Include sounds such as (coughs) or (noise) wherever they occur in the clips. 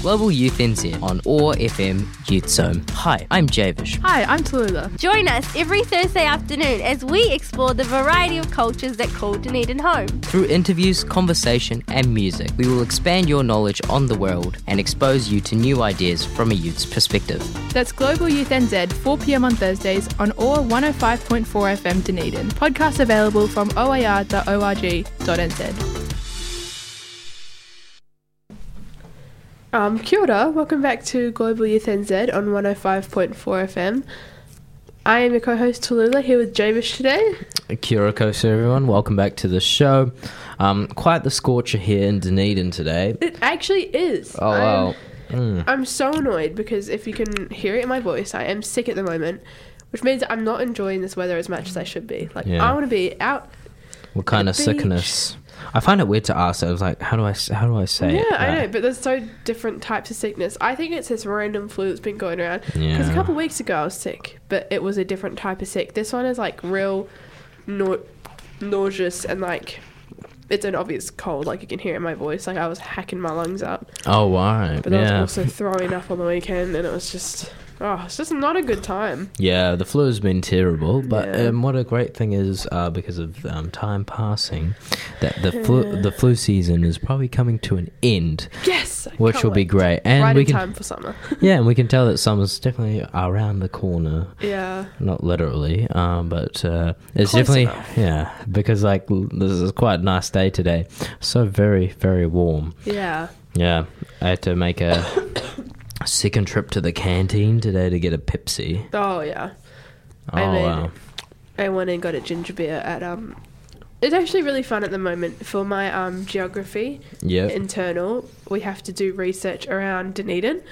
Global Youth NZ on OAR FM Youth Zone. Hi, I'm Javish. Hi, I'm Tallulah. Join us every Thursday afternoon as we explore the variety of cultures that call Dunedin home. Through interviews, conversation, and music, we will expand your knowledge on the world and expose you to new ideas from a youth's perspective. That's Global Youth NZ, 4 pm on Thursdays on OAR 105.4 FM Dunedin. Podcast available from oar.org.nz. Um, kia ora, welcome back to Global Youth NZ on 105.4 FM. I am your co-host Tallulah here with Javish today. Kia ora koutou, everyone. Welcome back to the show. Um, quite the scorcher here in Dunedin today. It actually is. Oh, I'm, wow. Mm. I'm so annoyed because if you can hear it in my voice, I am sick at the moment, which means I'm not enjoying this weather as much as I should be. Like Yeah. I want to be out. What kind of beach. sickness? I find it weird to ask. I was like, how do I, how do I say Yeah, it? I know, but there's so different types of sickness. I think it's this random flu that's been going around. Because Yeah. a couple of weeks ago I was sick, but it was a different type of sick. This one is like real nau- nauseous and like it's an obvious cold. Like you can hear it in my voice. Like I was hacking my lungs up, Oh, right. but I was also throwing up on the weekend, and it was just oh, it's just not a good time. Yeah, the flu has been terrible, but Yeah. um, what a great thing is uh, because of um, time passing, that the flu the flu season is probably coming to an end, Yes, I which will be great, and right we in can time for summer. (laughs) yeah, and we can tell that summer's definitely around the corner. yeah, Not literally, um, but uh, it's Close definitely enough. yeah because like this is quite a nice day today, so very very warm. yeah. Yeah, I had to make a (coughs) second trip to the canteen today to get a Pepsi. Oh yeah. Oh I made wow. I went and got a ginger beer at um. It's actually really fun at the moment for my um geography Yep. internal. We have to do research around Dunedin,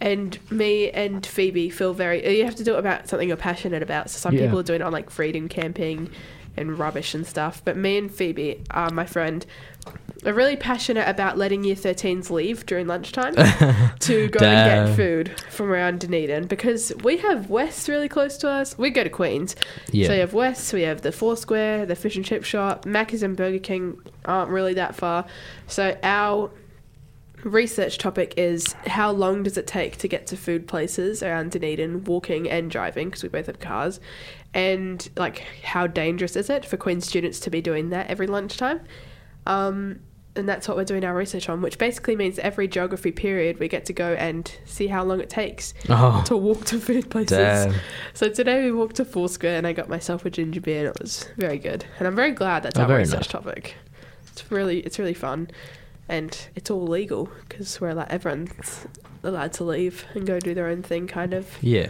and me and Phoebe feel very. You have to do it about something you're passionate about. So some Yeah. people are doing it on like freedom camping and rubbish and stuff. But me and Phoebe, uh, my friend, are really passionate about letting year 13s leave during lunchtime (laughs) to go and get food from around Dunedin because we have West really close to us. We go to Queens. Yeah. So we have West, we have the Foursquare, the fish and chip shop, Macca's and Burger King aren't really that far. So our research topic is how long does it take to get to food places around Dunedin, walking and driving because we both have cars, and like how dangerous is it for Queen students to be doing that every lunchtime? Um, and that's what we're doing our research on, which basically means every geography period we get to go and see how long it takes Oh, to walk to food places. damn. So today we walked to Foursquare and I got myself a ginger beer and it was very good. And I'm very glad that's Oh, our research nice. topic. It's really it's really fun, and it's all legal because we're like everyone's allowed to leave and go do their own thing, kind of. Yeah.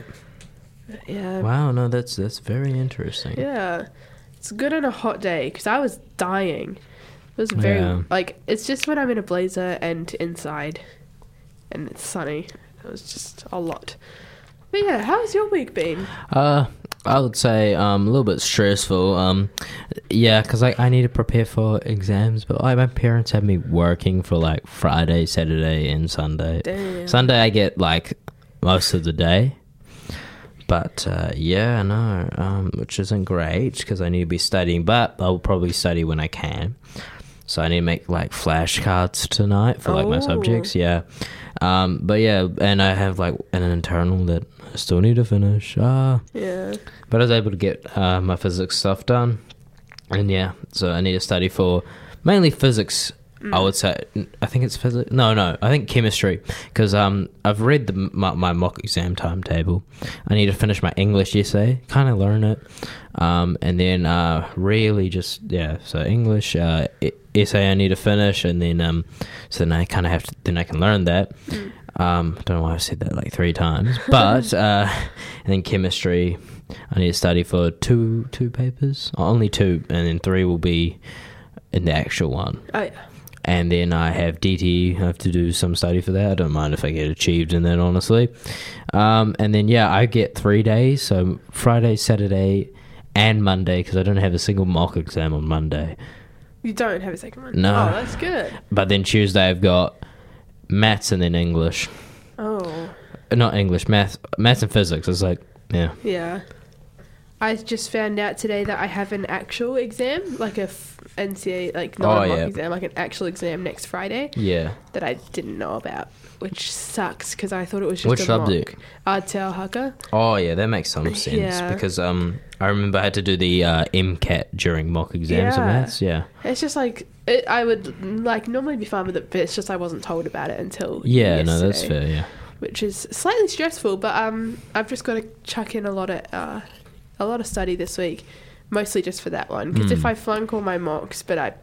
Yeah. Wow. No, that's that's very interesting. Yeah. It's good on a hot day because I was dying. It was very Yeah. like it's just when I'm in a blazer and inside, and it's sunny. It was just a lot. But yeah, how's your week been? Uh, I would say um a little bit stressful. Um, yeah, because like I need to prepare for exams, but like my parents have me working for like Friday, Saturday, and Sunday. Damn. Sunday I get like most of the day. But uh, yeah, no, um, which isn't great because I need to be studying. But I'll probably study when I can. So I need to make like flashcards tonight for like my Oh. subjects. Yeah, um, but yeah, and I have like an internal that I still need to finish. Ah, Yeah. but I was able to get uh, my physics stuff done, and yeah, so I need to study for mainly physics. I would say I think it's physics. No, no, I think chemistry because um I've read the my, my mock exam timetable. I need to finish my English essay, kind of learn it, um, and then uh really just yeah. So English uh, essay I need to finish, and then um so then I kind of have to then I can learn that. Um, don't know why I said that like three times, (laughs) but uh, and then chemistry, I need to study for two two papers, Oh, only two, and then three will be in the actual one. Oh yeah. And then I have DT. I have to do some study for that. I don't mind if I get achieved in that, honestly. Um, and then yeah, I get three days, so Friday, Saturday, and Monday because I don't have a single mock exam on Monday. You don't have a second one. No. Oh, that's good. But then Tuesday I've got maths and then English. Oh, Not English, math, maths and physics. It's like yeah. yeah. I just found out today that I have an actual exam, like a f- NCEA, like Oh, not a mock yeah. exam, like an actual exam next Friday Yeah. that I didn't know about, which sucks because I thought it was just Which a subject? mock. Te Ao Haka. Oh yeah, that makes some (laughs) sense Yeah. because um I remember I had to do the uh, MCAT during mock exams Yeah. and maths. Yeah. It's just like it, I would like normally be fine with it, but it's just I wasn't told about it until Yeah. No, that's fair. Yeah. Which is slightly stressful, but um, I've just got to chuck in a lot of uh, a lot of study this week, mostly just for that one. Because if Mm. I flunk all my mocks, but I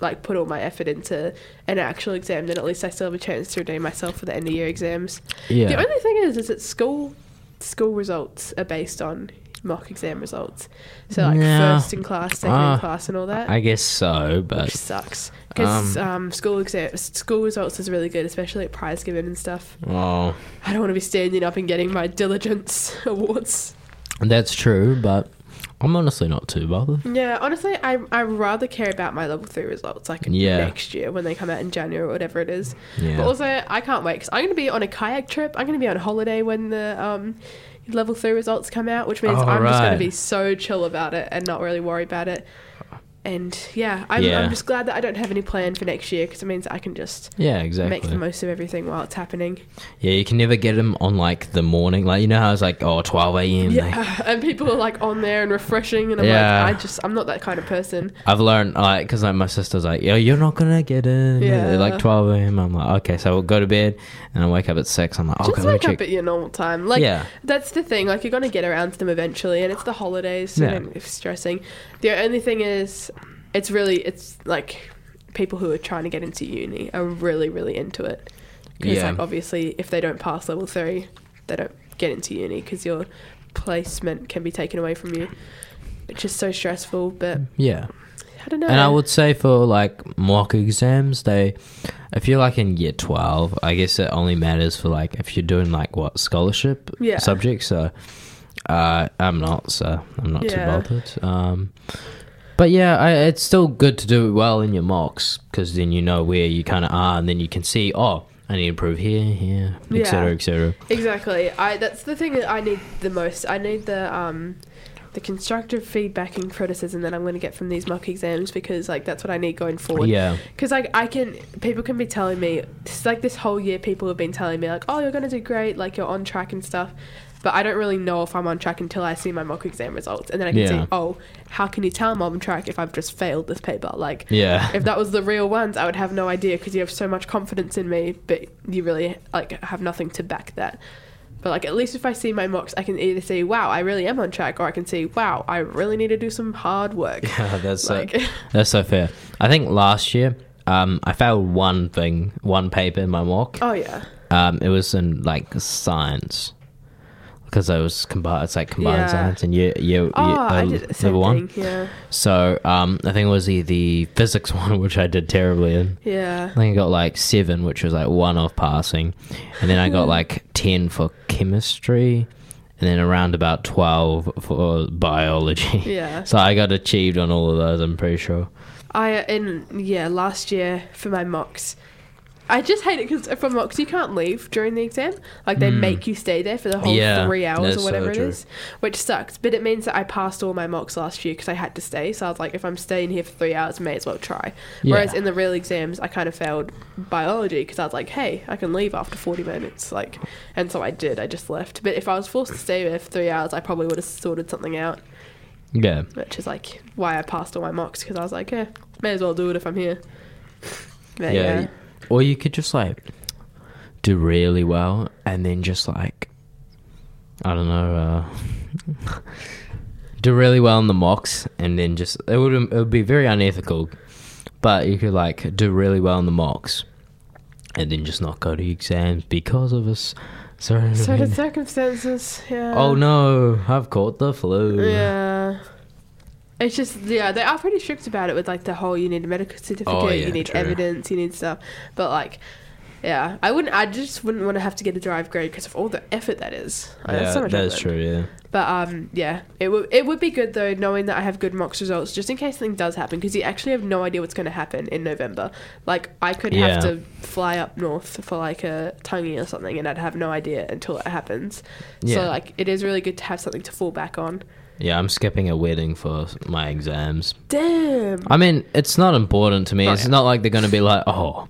like put all my effort into an actual exam, then at least I still have a chance to redeem myself for the end of year exams. Yeah. The only thing is, is that school school results are based on mock exam results. So like Yeah. first in class, second Ah, in class, and all that I guess so, which but sucks because Um, um, school exam school results is really good, especially at prize giving and stuff. oh, I don't want to be standing up and getting my diligence (laughs) awards. That's true. But I'm honestly not too bothered. Yeah, honestly, I I rather care about my level three results like Yeah. next year when they come out in January or whatever it is. Yeah. But also, I can't wait because I'm going to be on a kayak trip. I'm going to be on holiday when the um, level three results come out, which means Oh, I'm just going to be so chill about it and not really worry about it. And yeah, I'm, Yeah. I'm just glad that I don't have any plan for next year because it means I can just Yeah, exactly make the most of everything while it's happening. Yeah, you can never get them on like the morning. Like you know how it's like oh 12 a.m. Yeah, like- (laughs) and people are like on there and refreshing, and I'm Yeah. like, I just, I'm not that kind of person. I've learned like because like my sister's like yo you're not gonna get in Yeah. like 12 a.m. I'm like okay so we'll go to bed and I wake up at six. I'm like oh just wake check? up at your normal time. Like, Yeah. that's the thing. Like, you're gonna get around to them eventually, and it's the holidays, so Yeah. be stressing. The only thing is, it's really, it's like people who are trying to get into uni are really, really into it. Because, Yeah. like, obviously, if they don't pass level three, they don't get into uni because your placement can be taken away from you, which is so stressful. But yeah. I don't know. And I would say for like mock exams, they, if you're like in year 12, I guess it only matters for like if you're doing like what scholarship Yeah. subjects. So uh, I'm not, so I'm not too bothered. Um, but yeah, I, it's still good to do well in your mocks because then you know where you kind of are, and then you can see, oh, I need to improve here, here, Yeah. etc., etc. Exactly. I that's the thing that I need the most. I need the um the constructive feedback and criticism that I'm going to get from these mock exams because like that's what I need going forward. Yeah, Because like I can, people can be telling me, it's like this whole year, people have been telling me like, oh, you're gonna do great, like you're on track and stuff. But I don't really know if I'm on track until I see my mock exam results, and then I can Yeah. see, oh, how can you tell I'm on track if I've just failed this paper? Like, yeah, if that was the real ones, I would have no idea because you have so much confidence in me, but you really like have nothing to back that. But like at least if I see my mocks, I can either see, wow, I really am on track, or I can see, wow, I really need to do some hard work. (laughs) Yeah, that's so, (laughs) that's so fair. I think last year, um, I failed one thing, one paper in my mock. oh yeah, Um, it was in like science because I was combined. It's like combined Yeah. science, and you, you, oh you I uh, did the same level one. thing. Yeah, So um, I think it was the, the physics (laughs) one, which I did terribly in. yeah. I think I got like seven, which was like one off passing, and then I got (laughs) like ten for chemistry, and then around about twelve for biology. (laughs) Yeah. So I got achieved on all of those. I'm pretty sure. I in yeah last year for my mocks. I just hate it because uh, for mocks you can't leave during the exam. Like they hmm. make you stay there for the whole. Yeah, three hours that's or so whatever it true. is, which sucks. But it means that I passed all my mocks last year because I had to stay. So I was like, if I'm staying here for three hours, may as well try. Yeah. Whereas in the real exams, I kind of failed biology because I was like, hey, I can leave after 40 minutes. Like, and so I did. I just left. But if I was forced to stay there for three hours, I probably would have sorted something out. Yeah. Which is like why I passed all my mocks because I was like, yeah, may as well do it if I'm here. (laughs) But yeah. Or you could just like do really well and then just like I don't know, uh (laughs) do really well in the mocks and then just it would it would be very unethical. But you could like do really well in the mocks and then just not go to exams because of us. Certain circumstances, yeah. oh no, I've caught the flu. Yeah. It's just yeah, they are pretty strict about it with like the whole you need a medical certificate, Oh, yeah, you need true. evidence, you need stuff. But like, yeah, I wouldn't. I just wouldn't want to have to get a derived grade because of all the effort that is. Like, that's Yeah, so that is true, yeah. But um, yeah, it would it would be good though knowing that I have good mocks results just in case something does happen because you actually have no idea what's going to happen in November. Like I could have to fly up north for like a tangi or something, and I'd have no idea until it happens. Yeah. So like it is really good to have something to fall back on. Yeah, I'm skipping a wedding for my exams. Damn. I mean, it's not important to me. Oh, it's not like they're going to be like, oh,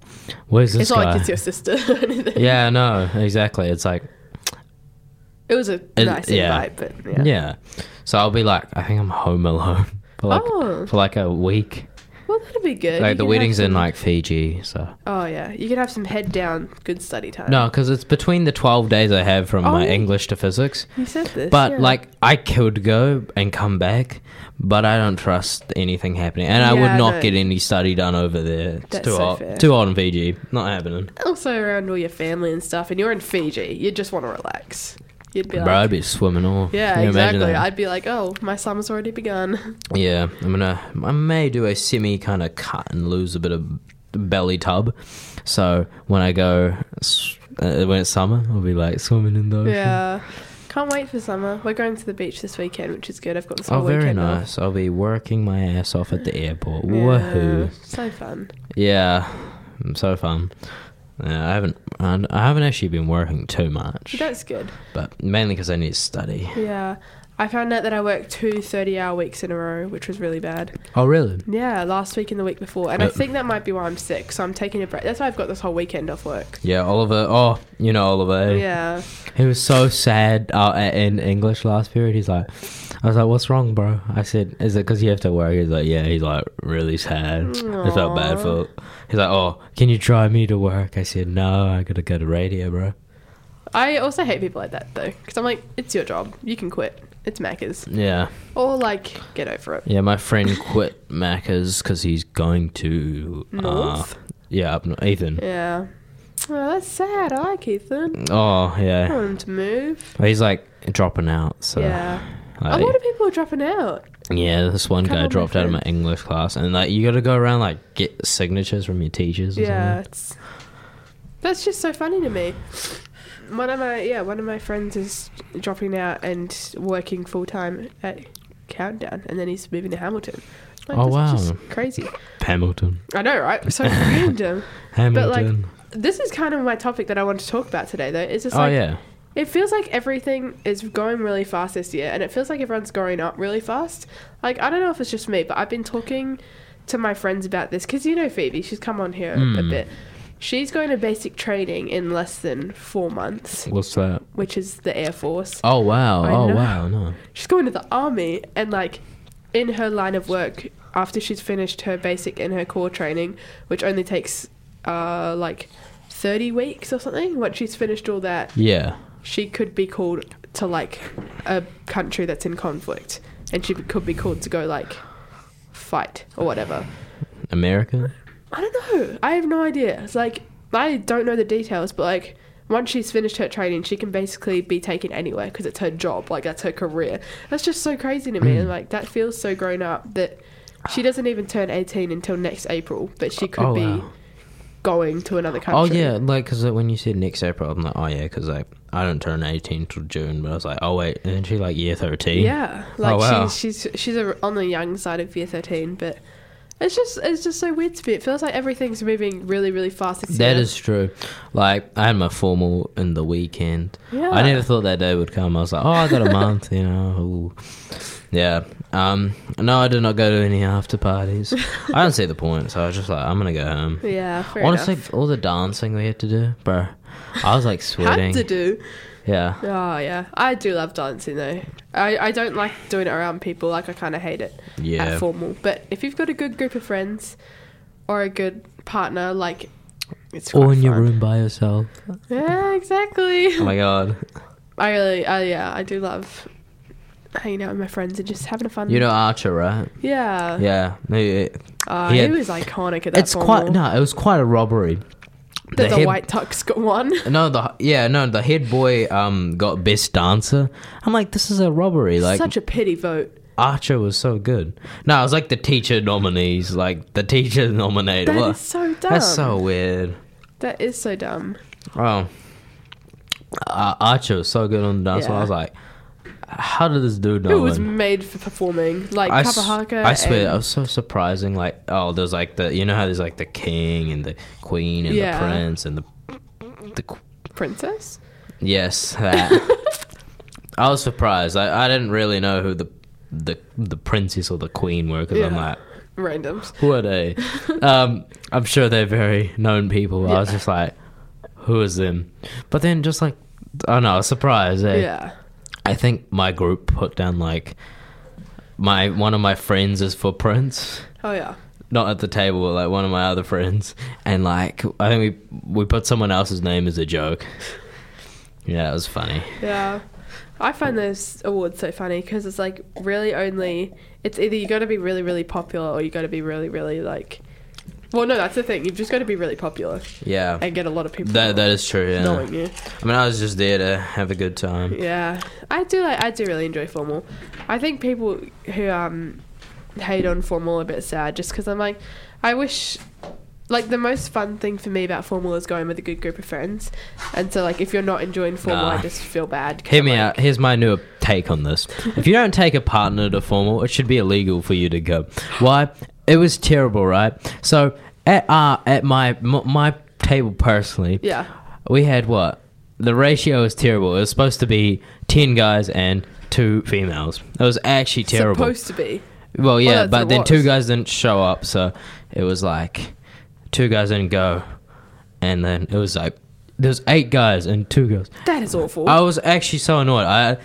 where's this It's not guy? like it's your sister (laughs) yeah, no, exactly. It's like, It was a It- nice yeah. invite, but yeah. yeah. So I'll be like, I think I'm home alone for like Oh. for like a week. That'd be good. Like You the wedding's have in like Fiji, so Oh yeah, you could have some head down, good study time. no, because it's between the twelve days I have from Oh, my. English to physics. you said this. But yeah. like I could go and come back, but I don't trust anything happening, and I would not no. get any study done over there. It's That's too so hot. fair. Too hot in Fiji. Not happening. also around all your family and stuff, and you're in Fiji, you just want to relax. You'd be Bro, like, I'd be swimming off. yeah, exactly. I'd be like, oh, my summer's already begun. (laughs) Yeah, I'm gonna. I may do a semi kind of cut and lose a bit of belly tub. So when I go, uh, when it's summer, I'll be like swimming in the ocean. yeah, (laughs) can't wait for summer. We're going to the beach this weekend, which is good. I've got this whole Oh, very weekend off. nice. I'll be working my ass off at the airport. Yeah, Woohoo! so fun. Yeah, so fun. Yeah, I haven't. I haven't actually been working too much, That's good. but mainly because I need to study. Yeah. I found out that I worked two 30 hour weeks in a row, which was really bad. Oh, really? Yeah, last week and the week before. And I think that might be why I'm sick. So I'm taking a break. That's why I've got this whole weekend off work. Yeah, Oliver. Oh, you know Oliver. Yeah. He was so sad uh, in English last period. He's like, I was like, "What's wrong, bro?" I said, "Is it because you have to work?" He's like, "Yeah." He's like, really sad. I felt bad for. He's like, "Oh, can you try me to work?" I said, "No, I gotta go to radio, bro." I also hate people like that, though. Because I'm like, it's your job. You can quit. It's Macca's. Yeah, Or, like, get over it. yeah. My friend quit Macca's because he's going to uh, yeah, up north. Ethan. Yeah. Oh, that's sad. I like Ethan. Oh I yeah. want him to move. But he's like dropping out. So yeah. Oh, like, a lot of people are dropping out. yeah, this one Couple guy of my dropped out of my friends. English class, and like you got to go around like get signatures from your teachers. Or Yeah, something. it's that's just so funny to me. One of my yeah, one of my friends is dropping out and working full time at Countdown, and then he's moving to Hamilton. Like, Oh, this wow. just crazy! Hamilton. I know, right? So (laughs) random. Hamilton. Like, This is kind of my topic that I want to talk about today, though. It's just oh like yeah. It feels like everything is going really fast this year, and it feels like everyone's growing up really fast. Like I don't know if it's just me, but I've been talking to my friends about this because you know Phoebe, she's come on here a Mm. bit. She's going to basic training in less than four months, What's that? which is the Air Force. Oh wow. I oh know. wow. No. She's going to the army, and like in her line of work, after she's finished her basic and her core training, which only takes uh like thirty weeks or something. Once she's finished all that, Yeah. She could be called to like a country that's in conflict and she could be called to go like fight or whatever. America. i don't know. I have no idea. It's like i don't know the details but like once she's finished her training she can basically be taken anywhere because it's her job like that's her career. That's just so crazy to me. And like that feels so grown up that she doesn't even turn 18 until next april but she could Oh, be wow. Going to another oh, country. Oh yeah, like because when you said next April, I'm like, oh yeah, because like I don't turn 18 till June, but I was like, oh wait, isn't she like year 13? Yeah, oh, like Oh, wow. she's she's she's a, on the young side of year thirteen, but it's just it's just so weird to me. It feels like everything's moving really really fast. That true. Like I had my formal in the weekend. Yeah. I never thought that day would come. I was like, oh, I got a month, you know. Ooh. Yeah. Um. No, I did not go to any after parties. (laughs) I don't see the point, so I was just like, I'm gonna go home. Yeah, Honestly, enough. all the dancing we had to do, bro. I was like sweating. Had to do. Yeah. Oh yeah, I do love dancing though. I, I don't like doing it around people. Like I kind of hate it Yeah. at formal. But if you've got a good group of friends or a good partner, like it's Or in your room by yourself. Yeah, exactly. Oh my god. (laughs) I really, uh, yeah, I do love hanging out with my friends and just having a fun. You know Archer, right? Yeah. Yeah. He- Uh, He he, was iconic at that. It's quite no. It was quite a robbery. The, the head- white tux got one. (laughs) No, the yeah, no, the head boy um got best dancer. I'm like, this is a robbery. Like Such a pity vote. Archer was so good. No, it was like the teacher nominees, like the teacher (laughs) nominated. That is What? so dumb. That's so weird. That is so dumb. Oh, uh, Archer was so good on the dance. floor. I was like, how did this dude know? It know? was made for performing. Like I, Kapahaka. I swear, and- it was so surprising. Like, oh, there's like the, you know how there's like the king and the queen and Yeah. the prince and the, the qu- Princess. yes, that. (laughs) I was surprised. I, I didn't really know who the the the princess or the queen were because I'm like, Randoms. who are they? (laughs) um, I'm sure they're very known people. I was just like, who is them? But then just like, I don't know, I was surprised. Eh? Yeah. I think my group put down like my one of my friends is for Prince. Oh yeah. Not at the table, but like one of my other friends, and like I think we we put someone else's name as a joke. Yeah, it was funny. Yeah. I find those awards so funny because it's like really only it's either you got to be really really popular or you got to be really really like well no that's the thing you've just got to be really popular Yeah, and get a lot of people that that is true. Yeah, knowing you I mean, I was just there to have a good time. yeah I do like I do really enjoy formal I think people who um hate on formal are a bit sad just because I'm like I wish like the most fun thing for me about formal is going with a good group of friends and so like if you're not enjoying formal Nah. I just feel bad 'cause Hear I'm me like, out. Here's my new take on this. If you don't take a partner to formal, it should be illegal for you to go. Why? It was terrible, right? So at uh, at my m- my table personally, yeah we had what? The ratio was terrible. It was supposed to be ten guys and two females. It was actually terrible. supposed to be well, yeah, what but then two guys didn't show up, so it was like two guys didn't go, and then it was like there's eight guys and two girls. that is awful I was actually so annoyed. I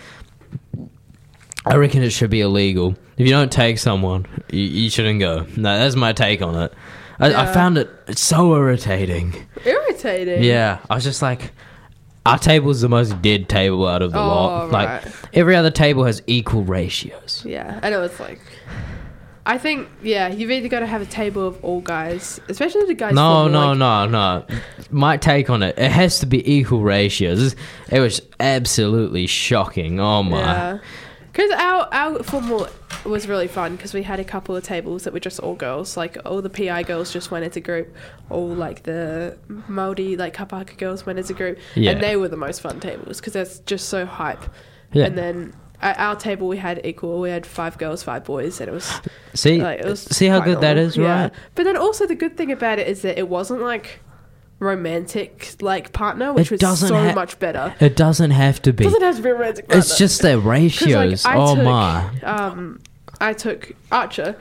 I reckon it should be illegal. If you don't take someone, you, you shouldn't go. No, that's my take on it. I, I found it so irritating. irritating Yeah, I was just like, our table's the most dead table out of the Oh, lot. Like every other table has equal ratios. Yeah, I know it's like. I think yeah, you've either got to have a table of all guys, especially the guys. No, no, like, no, no. My take on it, it has to be equal ratios. It was absolutely shocking. Oh my. Yeah, because our our formal was really fun because we had a couple of tables that were just all girls. Like all the PI girls just went as a group, all like the Maori like Kapaka girls went as a group, Yeah. and they were the most fun tables because that's just so hype. Yeah. And then at our table we had equal. We had five girls, five boys, and it was See, Like, it was see how good that is, Yeah. right? But then also the good thing about it is that it wasn't like romantic like partner, which It was doesn't so ha- much better. It doesn't have to be. doesn't have to be romantic partner. It's just their ratios. Like, oh took, my! Um, I took Archer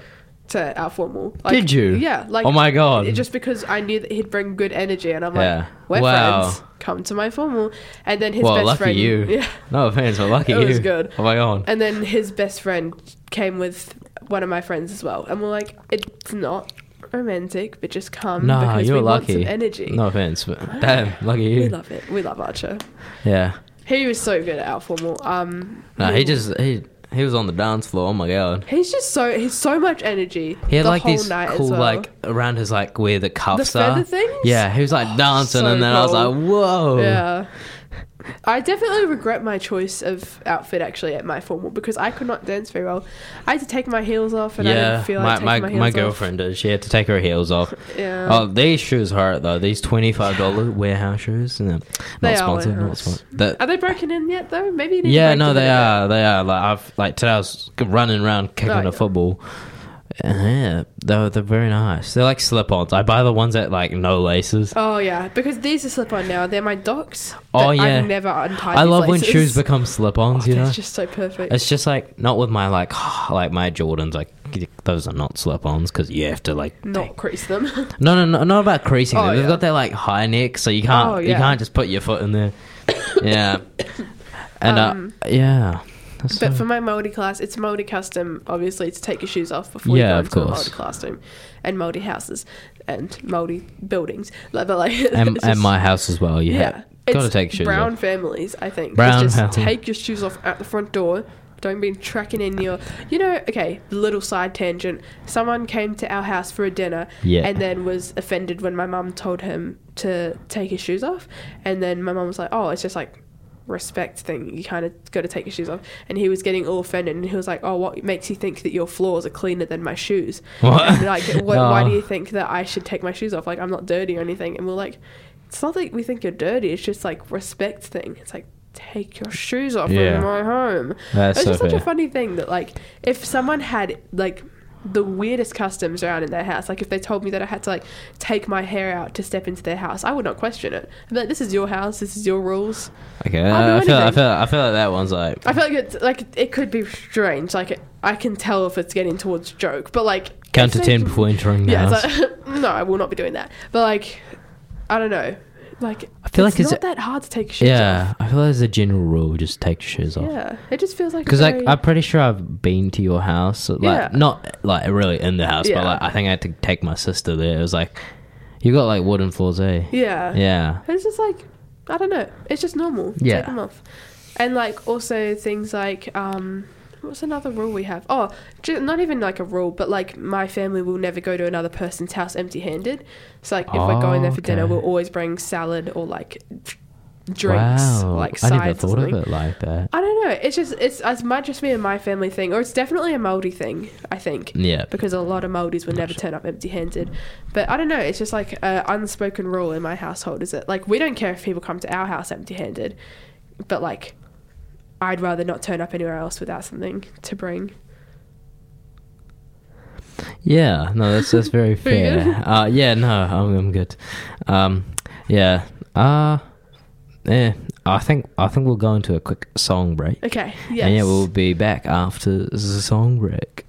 to our formal. Like, Did you? Yeah. Like Oh my God. Just because I knew that he'd bring good energy, and I'm Yeah. like, we're Wow. friends. Come to my formal. And then his well, best lucky friend. you. Yeah. No offense, but lucky (laughs) It you. was good. Oh my god. And then his best friend came with one of my friends as well, and we're like, it's not romantic, but just come Nah, because we want lucky. some energy. No offense, but (gasps) damn, lucky you. We love it. We love Archer. Yeah. He was so good at our formal. Um, No, he just he he was on the dance floor. Oh my god. he's just so he's so much energy. He had the like these cool well. like around his like where the cuffs The feather are. things? Yeah, he was like dancing, (gasps) so and then I was like, whoa. Yeah. I definitely regret my choice of outfit actually at my formal because I could not dance very well. I had to take my heels off and I didn't feel my like taking my, my, my, heels girlfriend did. She had to take her heels off. off. (laughs) Yeah. Oh, these shoes hurt though. These twenty five dollar (sighs) warehouse shoes. No, They not are sponsored. Not sponsored. That- Are they broken in yet though? Maybe you need to yeah, no, they are. They are. Like I've like today I was running around kicking Oh, a yeah. football. Yeah, they're they're very nice. They're like slip-ons. I buy the ones that like no laces. Oh yeah, because these are slip on now. They're my Docs. Oh, yeah. I've never untied. I these love when laces. shoes become slip-ons. Oh, you know, it's just so perfect. it's just like not with my like (sighs) like my Jordans. Like those are not slip-ons because you have to like not crease them. (laughs) No, no, no, not about creasing. Oh, them. They've yeah. got that like high neck, so you can't Oh, you can't just put your foot in there. (coughs) yeah, and Um, uh, yeah, That's But so- for my Māori class, it's Māori custom, obviously, to take your shoes off before Yeah, you go into a course. Māori classroom, and Māori houses, and Māori buildings. (laughs) Like, but like, and, it's and my house as well. Yeah, yeah, gotta take shoes brown off. families. I think Brown just family. take your shoes off at the front door. Don't be tracking in your, you know. Okay, little side tangent. Someone came to our house for a dinner, Yeah. and then was offended when my mum told him to take his shoes off, and then my mum was like, "Oh, it's just like." Respect thing you kind of got to take your shoes off. And he was getting all offended and he was like oh what makes you think that your floors are cleaner than my shoes? Like what, why do (laughs) you think that i should take my shoes off? Like i'm not dirty or anything. And we're like it's not that we think you're dirty it's just like respect thing. It's like take your shoes off Yeah. in my home. That's it's so just such a funny thing that like if someone had like the weirdest customs around in their house. Like if they told me that I had to like take my hair out to step into their house, I would not question it. I'd be like, "This is your house. This is your rules." Okay, uh, I feel, I feel, I feel like that one's like I feel like it's like it could be strange. Like it, I can tell if it's getting towards joke, but like count to ten before entering the Yeah, house. like, (laughs) no, I will not be doing that. But like, I don't know. Like I feel it's like it's not that hard to take shoes yeah, off. I feel like as a general rule, just take your shoes off. Yeah, it just feels like Because like I'm pretty sure I've been to your house, like Yeah. not like really in the house, Yeah. but like I think I had to take my sister there. It was like you got like wooden floors, eh? yeah, Yeah. It's just like I don't know. It's just normal. Yeah. Take them off. And like also things like um what's another rule we have? Oh, ju- not even like a rule, but like my family will never go to another person's house empty-handed. So like if we're going there for dinner, oh, Okay. we'll always bring salad or like drinks, wow. or, like I sides. never or thought of it like that. I don't know. It's just it's it might just be a my family thing, or it's definitely a Māori thing. I think Yeah. because a lot of Māoris would never turn up empty-handed. But I don't know. It's just like an unspoken rule in my household. Is it like we don't care if people come to our house empty-handed, but like I'd rather not turn up anywhere else without something to bring. Yeah, no, that's that's very (laughs) fair. Uh, yeah, no, I'm, I'm good. Um, yeah, uh, yeah. I think I think we'll go into a quick song break. Okay. Yes. And yeah, we'll be back after the song break.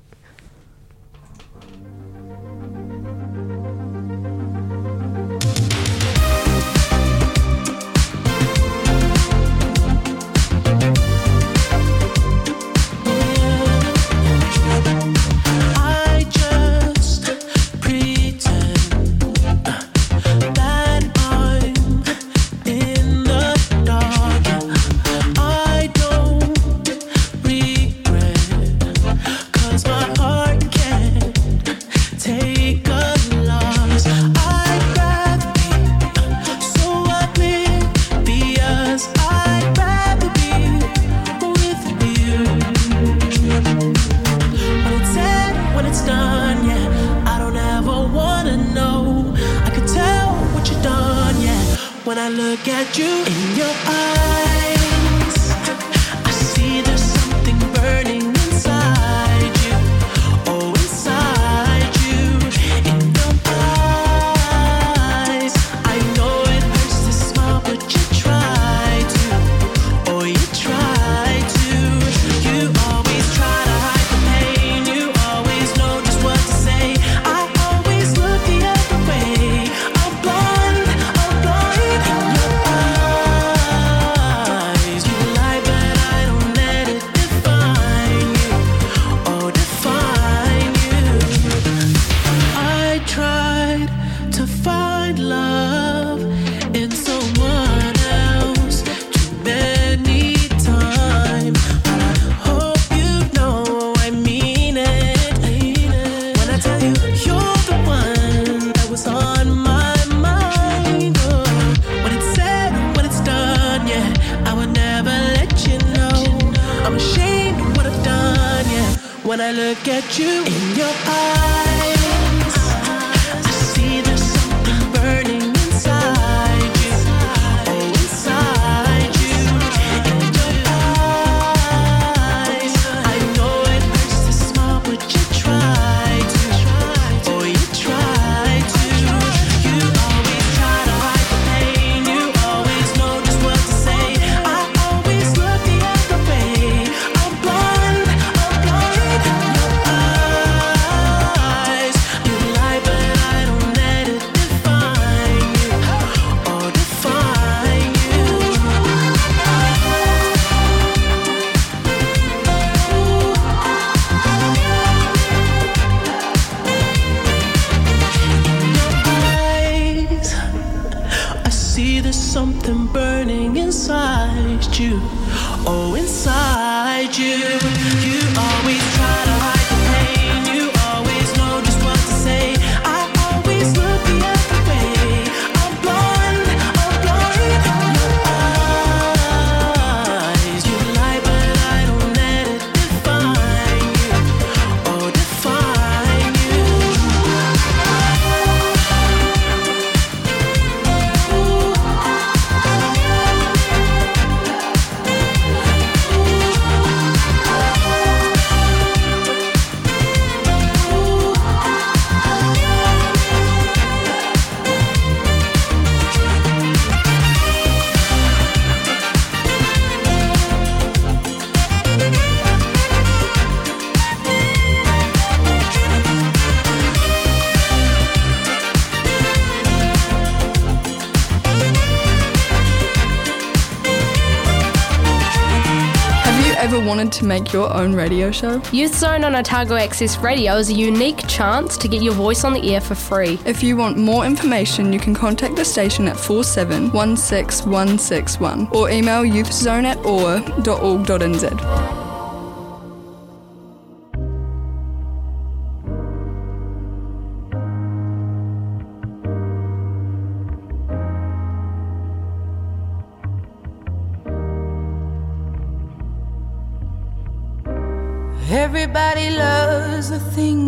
To make your own radio show? Youth Zone on Otago Access Radio is a unique chance to get your voice on the air for free. If you want more information, you can contact the station at 4716161 or email youthzone at oar.org.nz.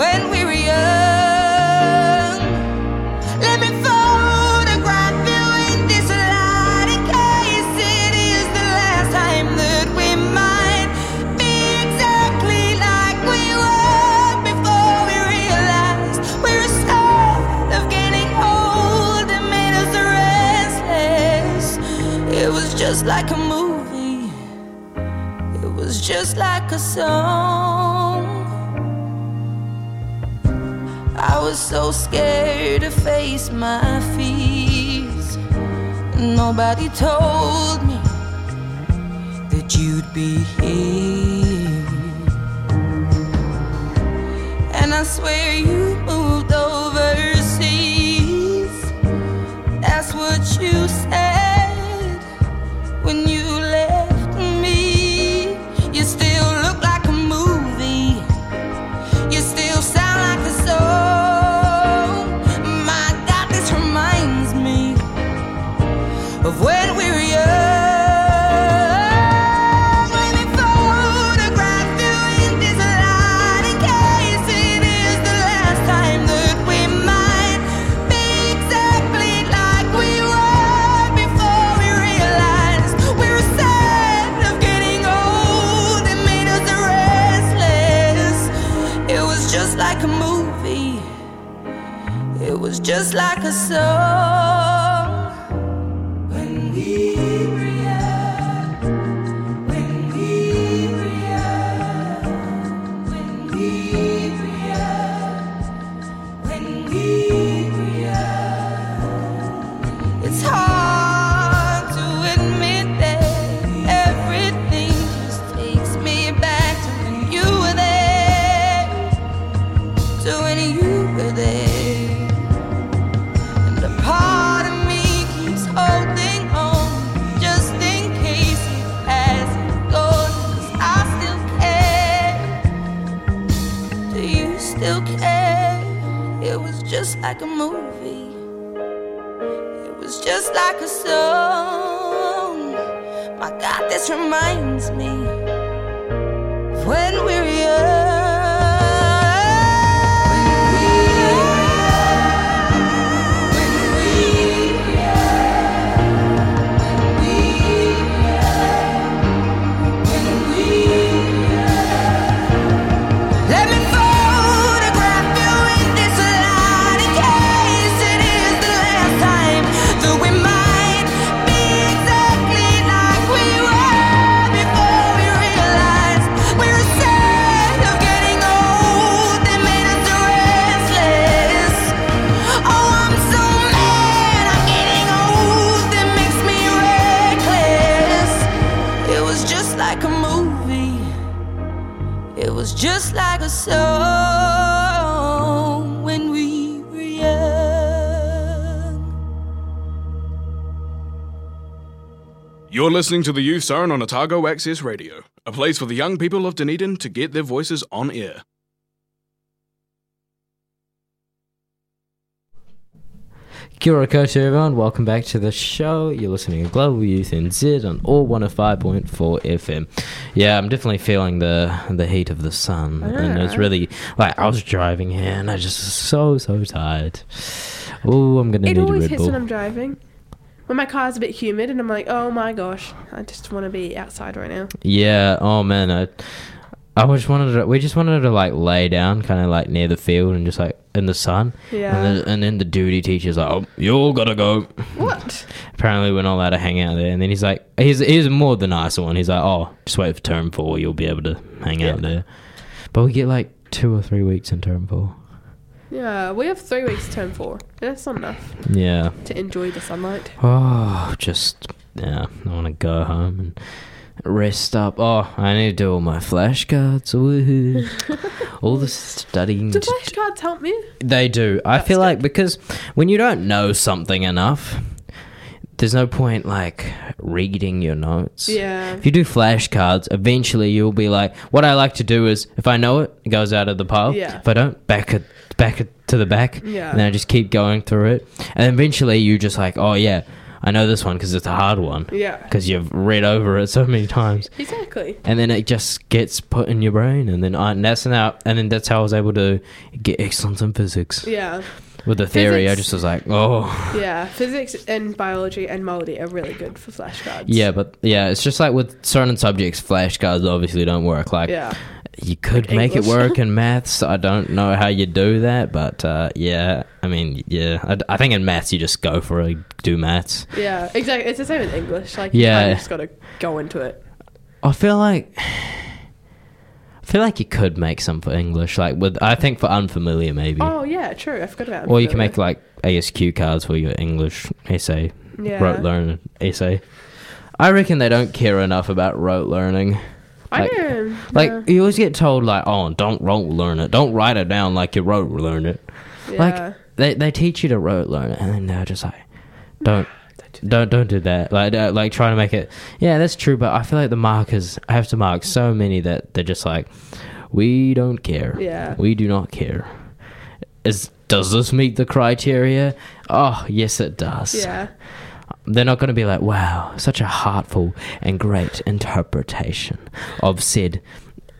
when we were young. Let me photograph you in this light in case it is the last time that we might be exactly like we were before we realized we were scared of getting old and made us restless. It was just like a movie. It was just like a song. I was so scared to face my fears. Nobody told me that you'd be here. And I swear you moved overseas. That's what you said just like a song. Like a movie. It was just like a song. My God, this reminds me just like a song when we were young. You're listening to the Youth Zone on Otago Access Radio, a place for the young people of Dunedin to get their voices on air. Kia ora koutou everyone, welcome back to the show. You're listening to Global Youth NZ on OAR 105.4 FM. Yeah, I'm definitely feeling the the heat of the sun. And it's really, like, I was driving here and I just was so, so tired. Oh, I'm going to It need a always Red hits when I'm driving. When my car's a bit humid and I'm like, oh my gosh, I just want to be outside right now. Yeah, oh man, I, I just wanted to, we just wanted to like lay down kind of like near the field and just like in the sun. Yeah. And, then and then the duty teacher's like, oh, you all gotta go. What? (laughs) Apparently we're not allowed to hang out there. And then he's like, he's, he's more the nicer one. He's like, oh, just wait for term four. You'll be able to hang out there. But we get like two or three weeks in term four. Yeah, we have three weeks term four. That's not enough Yeah. to enjoy the sunlight. Oh, just, yeah, I want to go home and rest up. Oh, I need to do all my flashcards. Woohoo. (laughs) all the studying. Do to flashcards help me? They do. I That's feel good. like because when you don't know something enough, there's no point like reading your notes. Yeah. If you do flashcards, eventually you'll be like, what I like to do is, if I know it, it goes out of the pile. Yeah. If I don't, back it, back it to the back. Yeah. And then I just keep going through it, and eventually you just like, oh yeah, I know this one because it's a hard one. Yeah. Because you've read over it so many times Exactly. and then it just gets put in your brain, and then I, and that's how, and then that's how I was able to get excellence in physics Yeah. with the theory. I just was like, oh, (laughs) Yeah. Physics and biology and Māori are really good for flashcards. yeah, but yeah, it's just like with certain subjects, flashcards obviously don't work. Like, Yeah. You could Like make it work (laughs) in maths. I don't know how you do that, but uh, yeah, I mean, yeah, I, I think in maths you just go for it, do maths. Yeah. Exactly. It's the same with English. Like, Yeah. you just got to go into it. I feel like. I feel like you could make some for English, like with I think for unfamiliar maybe. Oh, yeah. True. I forgot about that. Or you can make like ASQ cards for your English essay, Yeah. rote learn essay. I reckon they don't care enough about rote learning. I like- know. Like yeah. you always get told, like, "Oh, don't rote learn it. Don't write it down like you rote learn it." yeah. Like they they teach you to rote learn it, and then they're just like, (sighs) "Don't." Don't don't do that. Like uh, like trying to make it. Yeah, that's true. But I feel like the markers. I have to mark so many that they're just like, we don't care. Yeah. we do not care. Is does this meet the criteria? Oh yes, it does. yeah. They're not going to be like, wow, such a heartful and great interpretation of said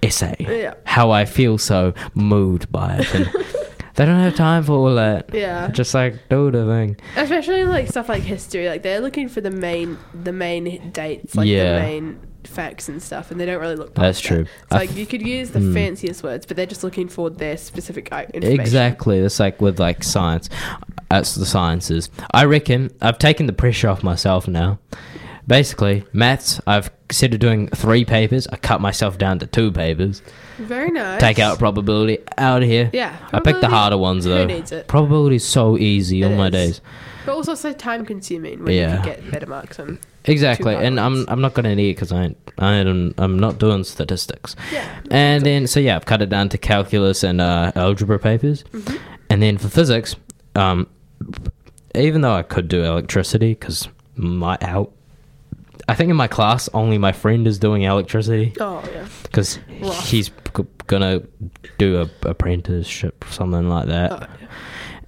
essay. Yeah. How I feel so moved by it. And (laughs) they don't have time for all that. Yeah. Just like do the thing. Especially like stuff like history, like they're looking for the main, the main dates, like Yeah. the main facts and stuff, and they don't really look. That's true. That. It's like f- you could use the Mm. fanciest words, but they're just looking for their specific uh, information. Exactly. It's like with like science. That's the sciences. I reckon I've taken the pressure off myself now. Basically, maths, I've instead of doing three papers, I cut myself down to two papers. Very nice. Take out probability out of here. Yeah. I picked the harder ones though. Who needs it? Probability is so easy It on my is. days. But also so time consuming when Yeah. you can get better marks on. Exactly, hard and I'm ones. I'm not gonna need it because I ain't, I ain't, I'm not doing statistics. Yeah. And then so yeah, I've cut it down to calculus and uh, algebra papers, Mm-hmm. and then for physics, um, even though I could do electricity because my out, I think in my class only my friend is doing electricity Oh yeah. because he's g- gonna do a apprenticeship or something like that. Oh, yeah.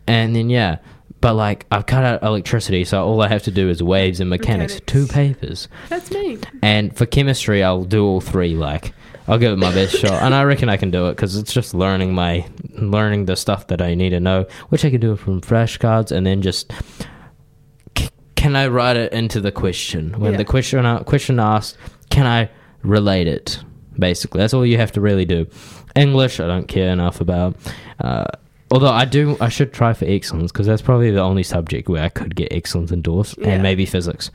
And then yeah, but like I've cut out electricity, so all I have to do is waves and mechanics, Mechanics. two papers. That's me. And for chemistry, I'll do all three. Like I'll give it my best shot, and I reckon I can do it because it's just learning my learning the stuff that I need to know, which I can do from flashcards, and then just can I write it into the question when Yeah. the question a- question asked, can I relate it? Basically, that's all you have to really do. English, I don't care enough about. Uh, although I do, I should try for excellence because that's probably the only subject where I could get excellence endorsed, Yeah. and maybe physics.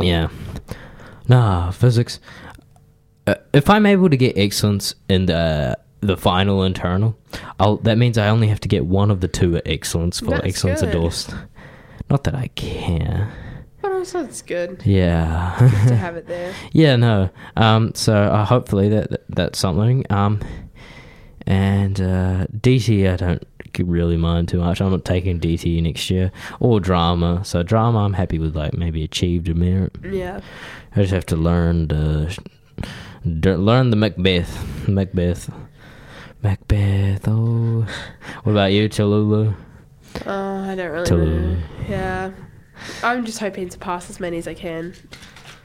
Yeah. Nah, physics. Uh, if I'm able to get excellence in the the final internal, I'll. That means I only have to get one of the two at excellence for That's excellence good. endorsed. Not that I care. But also it's good Yeah. to (laughs) have it there. yeah. No. Um. So uh, hopefully that, that that's something. Um. And uh, DT, I don't really mind too much. I'm not taking DT next year or drama. So drama, I'm happy with like maybe achieved a merit. Yeah. I just have to learn the learn the Macbeth. Macbeth. Macbeth. Oh, what about you, Cholulu? Oh, I don't really know. Yeah. I'm just hoping to pass as many as I can.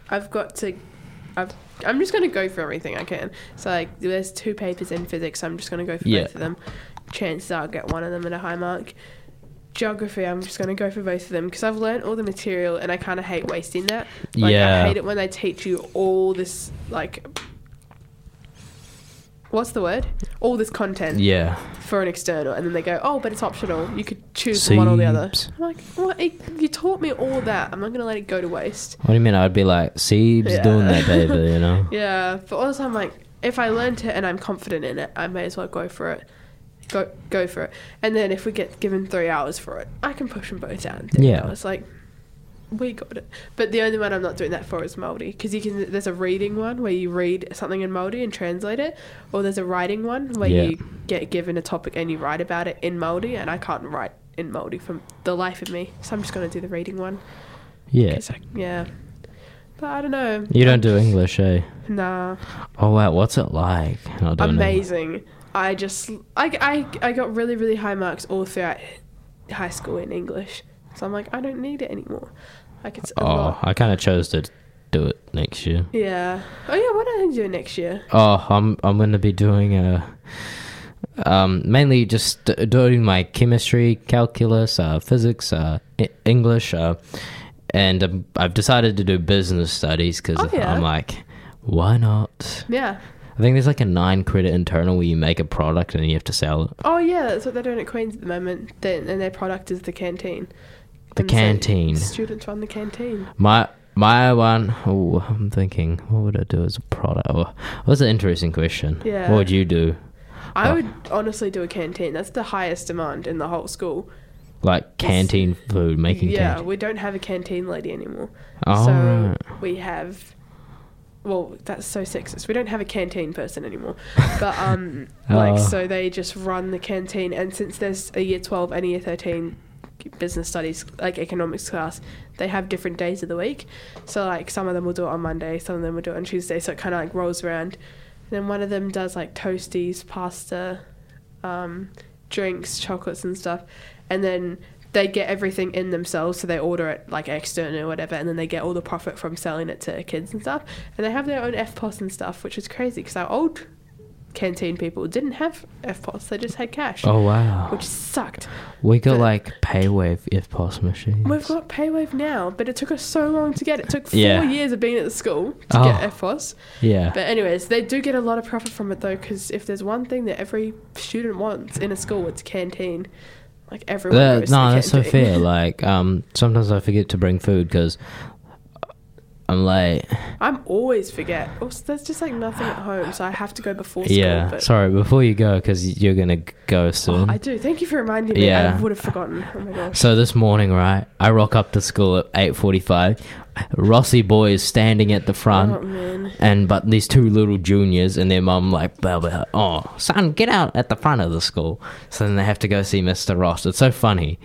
I've got to. I've, I'm just going to go for everything I can. So, like, there's two papers in physics. I'm just going to go for Yeah. both of them. Chances are I'll get one of them at a high mark. Geography, I'm just going to go for both of them because I've learned all the material and I kind of hate wasting that. Like, Yeah. I hate it when they teach you all this, like, what's the word? All this content Yeah. for an external, and then they go, "Oh, but it's optional. You could choose one or the other." I'm like, "What? It- You taught me all that. I'm not gonna let it go to waste." What do you mean? I'd be like, Siebes Yeah. doing that paper, you (laughs) know? Yeah, but also I'm like, if I learned it and I'm confident in it, I may as well go for it. Go go for it. And then if we get given three hours for it, I can push them both down. Yeah. It's like we got it. But the only one I'm not doing that for is Māori because you can. There's a reading one where you read something in Māori and translate it, or there's a writing one where Yeah. you get given a topic and you write about it in Māori, and I can't write in Māori from the life of me, so I'm just gonna do the reading one. Yeah. I- yeah. But I don't know. You don't do English, eh? Nah. Oh, wow. What's it like? Don't know. amazing. I just I, I I got really really high marks all throughout high school in English, so I'm like I don't need it anymore. Like it's Oh, lot. I kind of chose to do it next year. Yeah. Oh yeah. What are you doing next year? Oh, I'm I'm gonna be doing uh um mainly just doing my chemistry, calculus, uh, physics, uh, E- English, uh, and um, I've decided to do business studies because Oh, yeah. I'm like, why not? Yeah. I think there's like a nine credit internal where you make a product and you have to sell it. Oh yeah. That's what they're doing at Queens at the moment. Then and their product is the canteen. The canteen. students run the canteen. My my one, oh, I'm thinking, what would I do as a product? Oh, that's an interesting question. Yeah. What would you do? I Oh. would honestly do a canteen. That's the highest demand in the whole school. Like canteen food, making yeah, canteen. we don't have a canteen lady anymore. Oh, so we have. Well, that's so sexist. We don't have a canteen person anymore. (laughs) But um, like Oh. so they just run the canteen, and since there's a year twelve and a year business studies like economics class, they have different days of the week. So like some of them will do it on Monday, some of them will do it on Tuesday. So it kind of like rolls around. And then one of them does like toasties, pasta, um, drinks, chocolates and stuff, and then they get everything in themselves, so they order it like external or whatever, and then they get all the profit from selling it to kids and stuff. And they have their own EFTPOS and stuff, which is crazy because our old canteen people didn't have EFTPOS; they just had cash, Oh wow. which sucked. We got But- like Paywave EFTPOS machines. We've got PayWave now, but it took us so long to get it. It took four Yeah. years of being at the school to Oh. get EFTPOS. yeah. But anyways, they do get a lot of profit from it though, because if there's one thing that every student wants in a school, it's canteen. Like everyone goes no, that's so fair. (laughs) Like, um, sometimes I forget to bring food because I'm late. I'm always forget. Oh, also, there's just like nothing at home, so I have to go before school. yeah. but Sorry, before you go, because you're gonna go oh, soon. Oh, I do. Thank you for reminding me. Yeah. I would have forgotten. Oh my gosh. So this morning, right, I rock up to school at eight forty-five. Rossi boy is standing at the front, Oh and but these two little juniors and their mum like, blah, blah, oh son, get out at the front of the school. So then they have to go see Mr. Ross. It's so funny.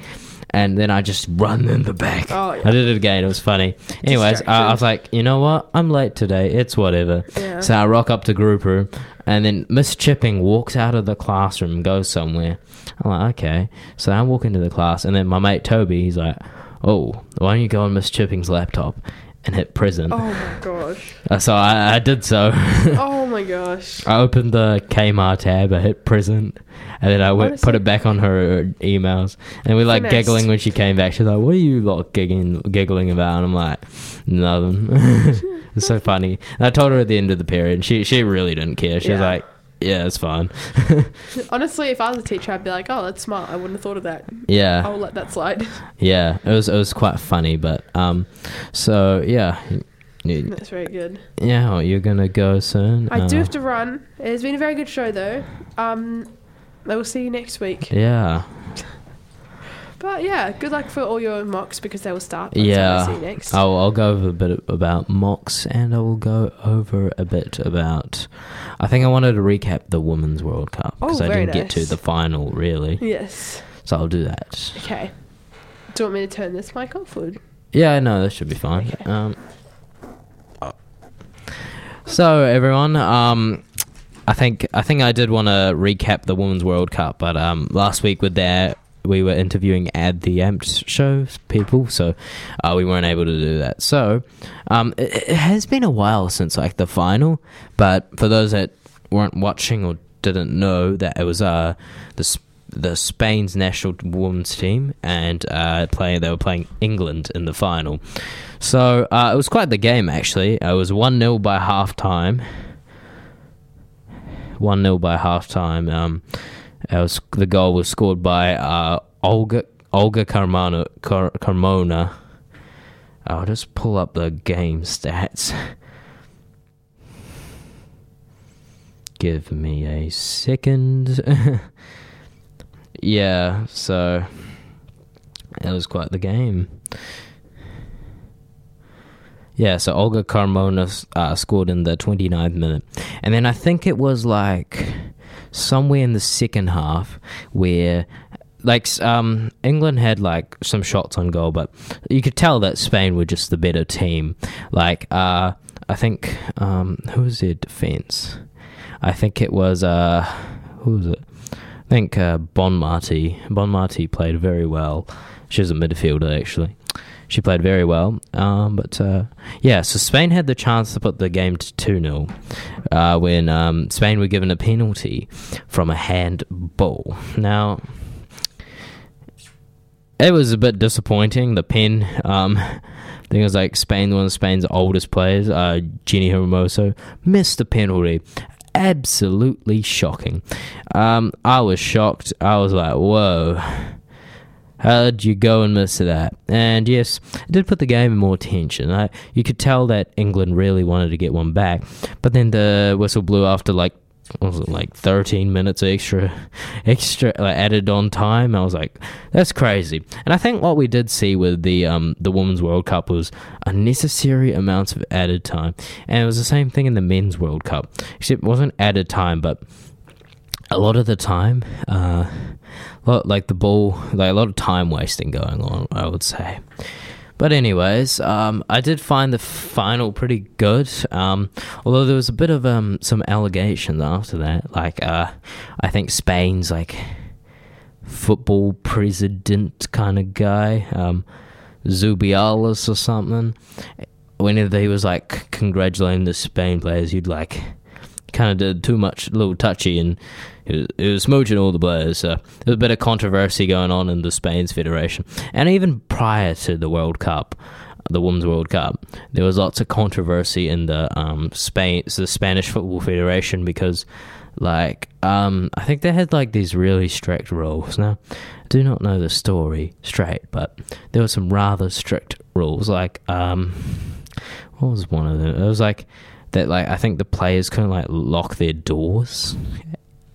And then I just run in the back. Oh, yeah. I did it again. It was funny. Anyways, I, I was like, you know what? I'm late today. It's whatever. Yeah. So I rock up to group room, and then Miss Chipping walks out of the classroom and goes somewhere. I'm like, okay. So I walk into the class, and then my mate Toby, he's like, oh, why don't you go on Miss Chipping's laptop and hit prison? Oh my gosh. Uh, so I, I did so. (laughs) Oh my gosh. I opened the Kmart tab, I hit prison, and then I went put it back on her emails. And we like Finessed. giggling when she came back. She's like, "What are you lot giggling giggling about?" And I'm like, "Nothing." (laughs) it's so (laughs) funny. And I told her at the end of the period, she she really didn't care. She was like, "Yeah, it's fine." (laughs) Honestly, if I was a teacher, I'd be like, "Oh, that's smart. I wouldn't have thought of that. yeah, I'll let that slide." yeah. It was it was quite funny, but um, so yeah. That's very good. Yeah, well, you're gonna go soon. I do Uh, have to run. It's been a very good show, though. Um, I will see you next week. Yeah. But yeah, good luck for all your mocks because they will start. by the time I Yeah, see you next. I'll, I'll go over a bit about mocks, and I will go over a bit about. I think I wanted to recap the Women's World Cup because Oh, I very didn't get to nice. the final really, Yes. so I'll do that. Okay. Do you want me to turn this mic off? Or... Yeah, no, that should be fine. Okay. Um, so everyone, um, I think I think I did want to recap the Women's World Cup, but um, last week with that we were interviewing at the Amped show people, so uh, we weren't able to do that. So um, it, it has been a while since like the final, but for those that weren't watching or didn't know that it was uh the the Spain's national women's team and uh playing they were playing England in the final. So uh, it was quite the game actually. It was one 0 by half time. One 0 by half time. Um, was the goal was scored by uh, Olga Olga Carmona Car- Carmona. I'll just pull up the game stats. Give me a second. (laughs) yeah, so it was quite the game. Yeah, so Olga Carmona uh, scored in the 29th minute. And then I think it was like somewhere in the second half where like um England had like some shots on goal but you could tell that Spain were just the better team. Like uh I think um who was their defense? I think it was uh who was it? I think uh Bonmatí. Bon Marty played very well. She was a midfielder actually. She played very well. Um, but uh, yeah, so Spain had the chance to put the game to 2 0 uh, when um, Spain were given a penalty from a handball. Now, it was a bit disappointing. The pen, um, I think it was like Spain, one of Spain's oldest players, uh, Jenni Hermoso, missed the penalty. Absolutely shocking. Um, I was shocked. I was like, whoa. How'd you go and miss that? And yes, it did put the game in more tension. I, you could tell that England really wanted to get one back, but then the whistle blew after like what was it like 13 minutes extra, (laughs) extra like, added on time. I was like, that's crazy. And I think what we did see with the um the Women's World Cup was unnecessary amounts of added time, and it was the same thing in the Men's World Cup, except it wasn't added time, but a lot of the time, uh, lot, like the ball, like a lot of time wasting going on, I would say. But anyways, um, I did find the final pretty good. Um, although there was a bit of um, some allegations after that, like uh, I think Spain's like football president kind of guy, um, Zubialis or something. Whenever he was like congratulating the Spain players, you'd like kind of did too much, a little touchy, and it was, it was smooching all the players. So there was a bit of controversy going on in the Spain's federation, and even prior to the World Cup, the Women's World Cup, there was lots of controversy in the um, Spain, the Spanish Football Federation because. Like, um, I think they had like these really strict rules. Now, I do not know the story straight, but there were some rather strict rules. Like, um, what was one of them? It was like that like I think the players couldn't like lock their doors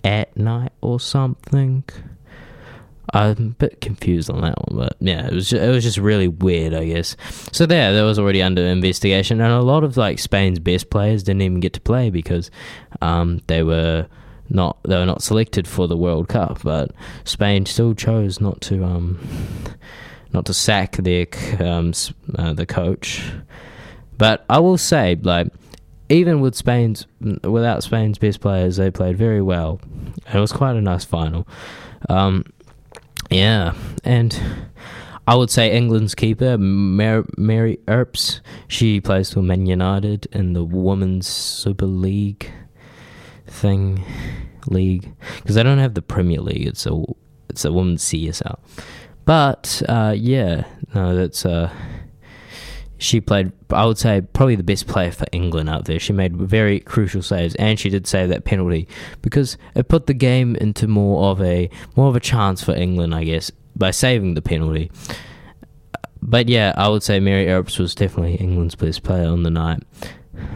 at night or something. I'm a bit confused on that one, but yeah, it was just, it was just really weird, I guess. So there, that was already under investigation, and a lot of like Spain's best players didn't even get to play because um, they were not they were not selected for the World Cup. But Spain still chose not to um, not to sack their um, uh, the coach. But I will say, like, even with Spain's without Spain's best players, they played very well. It was quite a nice final. Um, yeah, and I would say England's keeper, Mar- Mary Earps, she plays for Man United in the Women's Super League thing, league, because they don't have the Premier League. It's a it's a women's CSL. But uh, yeah, no, that's uh, she played. I would say probably the best player for England out there. She made very crucial saves, and she did save that penalty because it put the game into more of a more of a chance for England, I guess, by saving the penalty. But yeah, I would say Mary Earps was definitely England's best player on the night.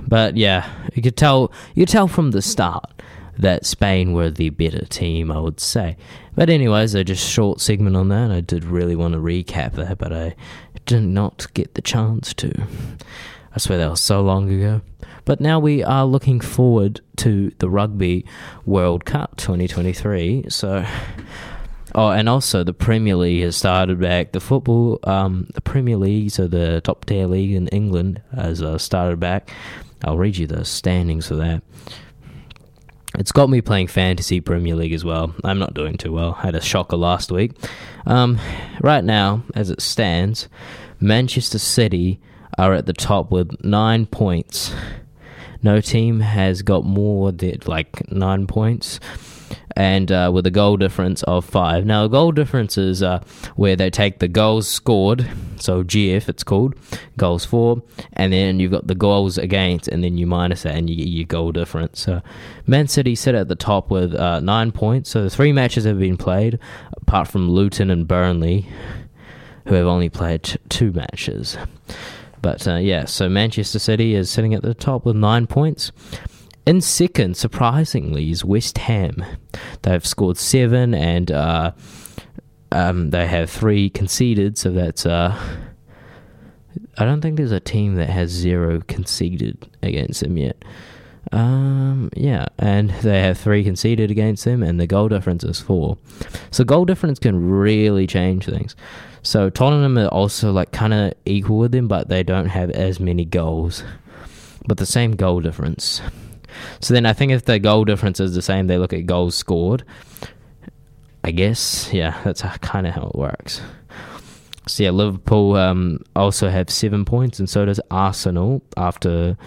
But yeah, you could tell you could tell from the start that Spain were the better team, I would say. But anyways, a just short segment on that. I did really want to recap that, but I did not get the chance to. I swear that was so long ago. But now we are looking forward to the Rugby World Cup 2023. So, oh, and also the Premier League has started back. The football, um, the Premier League, so the top tier league in England, has uh, started back. I'll read you the standings for that. It's got me playing fantasy Premier League as well. I'm not doing too well. I had a shocker last week. Um, right now, as it stands, Manchester City are at the top with nine points. No team has got more than like nine points, and uh, with a goal difference of five. Now, goal difference is uh, where they take the goals scored, so GF it's called, goals for, and then you've got the goals against, and then you minus that, and you get your goal difference. So, Man City sit at the top with uh, nine points. So, three matches have been played, apart from Luton and Burnley, who have only played t- two matches. But uh, yeah, so Manchester City is sitting at the top with nine points. In second, surprisingly, is West Ham. They've scored seven and uh, um, they have three conceded, so that's. Uh, I don't think there's a team that has zero conceded against them yet. Um, yeah, and they have three conceded against them, and the goal difference is four. So goal difference can really change things. So Tottenham are also like kind of equal with them, but they don't have as many goals, but the same goal difference. So then I think if the goal difference is the same, they look at goals scored. I guess, yeah, that's kind of how it works. So yeah, Liverpool um, also have seven points, and so does Arsenal after.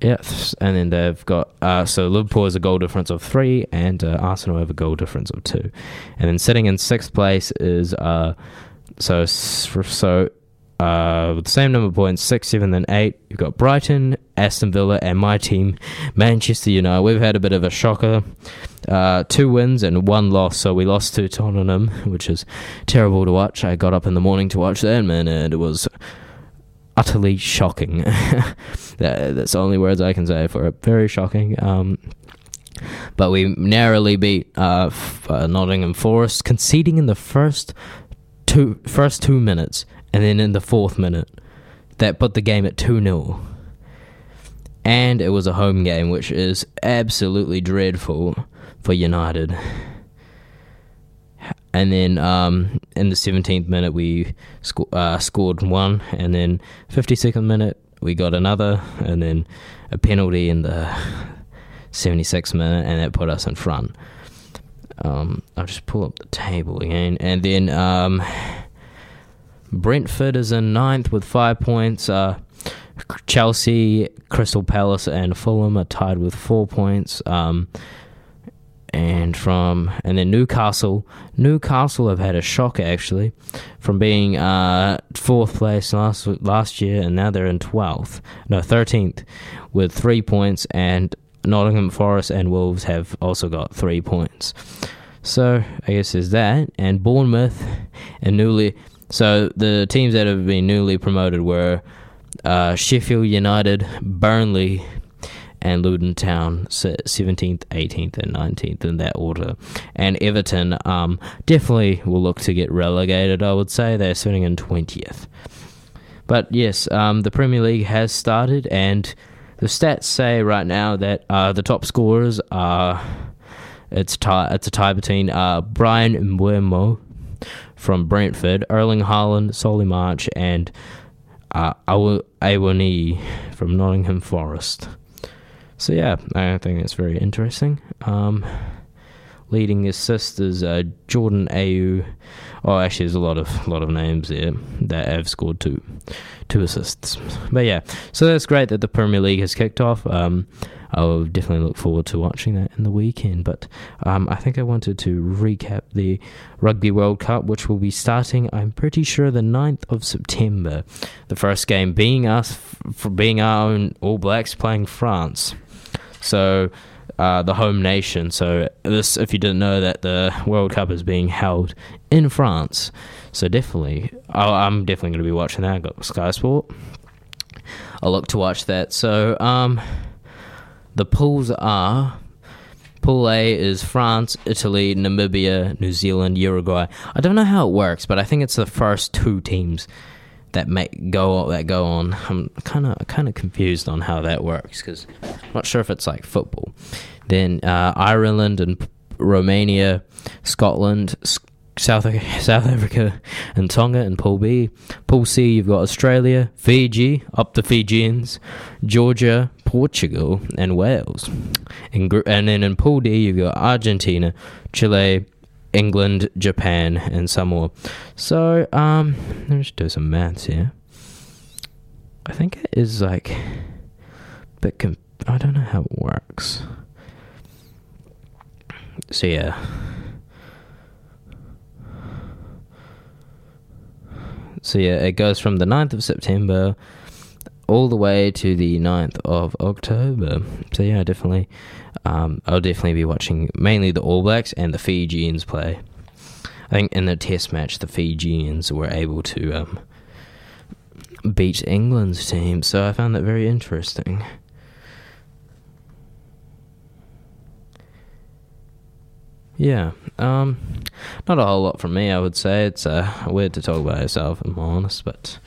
Yeah, and then they've got uh, so Liverpool has a goal difference of three, and uh, Arsenal have a goal difference of two, and then sitting in sixth place is uh, so so uh, with the same number of points, six, seven, and eight. You've got Brighton, Aston Villa, and my team, Manchester United. We've had a bit of a shocker. Uh, two wins and one loss. So we lost to Tottenham, (laughs) which is terrible to watch. I got up in the morning to watch that, man, and it was utterly shocking. (laughs) that, that's the only words I can say for it. Very shocking. Um, but we narrowly beat uh, uh, Nottingham Forest, conceding in the first two first two minutes, and then in the fourth minute, that put the game at two 0 And it was a home game, which is absolutely dreadful for United. And then um, in the 17th minute, we sco- uh, scored one, and then 52nd minute, we got another, and then a penalty in the 76th minute, and that put us in front. Um, I'll just pull up the table again, and then um, Brentford is in ninth with five points. Uh, Chelsea, Crystal Palace, and Fulham are tied with four points. Um, and from and then Newcastle, Newcastle have had a shock actually, from being uh, fourth place last last year, and now they're in twelfth, no thirteenth, with three points, and Nottingham Forest and Wolves have also got three points. So I guess there's that, and Bournemouth and newly. So the teams that have been newly promoted were uh, Sheffield United, Burnley, and Luton Town, 17th, 18th, and 19th in that order. And Everton um, definitely will look to get relegated, I would say. They're sitting in 20th. But yes, um, the Premier League has started, and the stats say right now that uh, the top scorers are. It's, tie, it's a tie between uh, Bryan Mbeumo from Brentford, Erling Haaland, Solly March, and uh, from Nottingham Forest. So yeah, I think that's very interesting. Um, leading assist is uh, Jordan Ayew. Oh, actually, there's a lot of lot of names there that have scored two two assists. But yeah, so that's great that the Premier League has kicked off. Um, I'll definitely look forward to watching that in the weekend. But um, I think I wanted to recap the Rugby World Cup, which will be starting, I'm pretty sure, the 9th of September. The first game being us, for being our own All Blacks playing France. So uh, the home nation. So this, if you didn't know that the World Cup is being held in France, so definitely, I- I'm definitely going to be watching that. I got Sky Sport. I'll look to watch that. So um, the pools are Pool A is France, Italy, Namibia, New Zealand, Uruguay. I don't know how it works, but I think it's the first two teams that make go that go on. I'm kind of kind of confused on how that works because I'm not sure if it's like football. Then uh, Ireland and Romania, Scotland, South (laughs) South Africa, and Tonga and Pool B. Pool C, you've got Australia, Fiji, up the Fijians, Georgia, Portugal, and Wales. In and then in Pool D, you've got Argentina, Chile, England, Japan, and Samoa. So, um, let me just do some maths here. I think it is like a bit. Com- I don't know how it works. So yeah. So yeah, it goes from the 9th of September all the way to the 9th of October. So yeah, definitely, um, I'll definitely be watching mainly the All Blacks and the Fijians play. I think in the Test match, the Fijians were able to um, beat England's team, so I found that very interesting. Yeah, um, not a whole lot from me. I would say it's uh, weird to talk about yourself. If I'm honest, but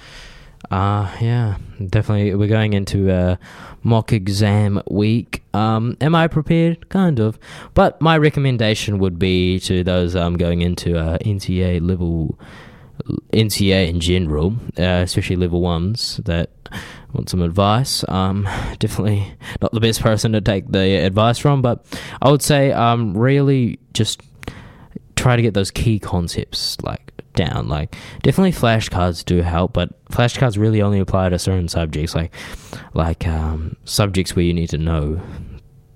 uh, yeah, definitely. We're going into uh, mock exam week. Um, am I prepared? Kind of, but my recommendation would be to those um going into uh, NCEA level, NCEA in general, uh, especially level ones that want some advice. Um, (laughs) definitely not the best person to take the advice from, but I would say um really just try to get those key concepts like down. Like definitely flashcards do help, but flashcards really only apply to certain subjects, like like um, subjects where you need to know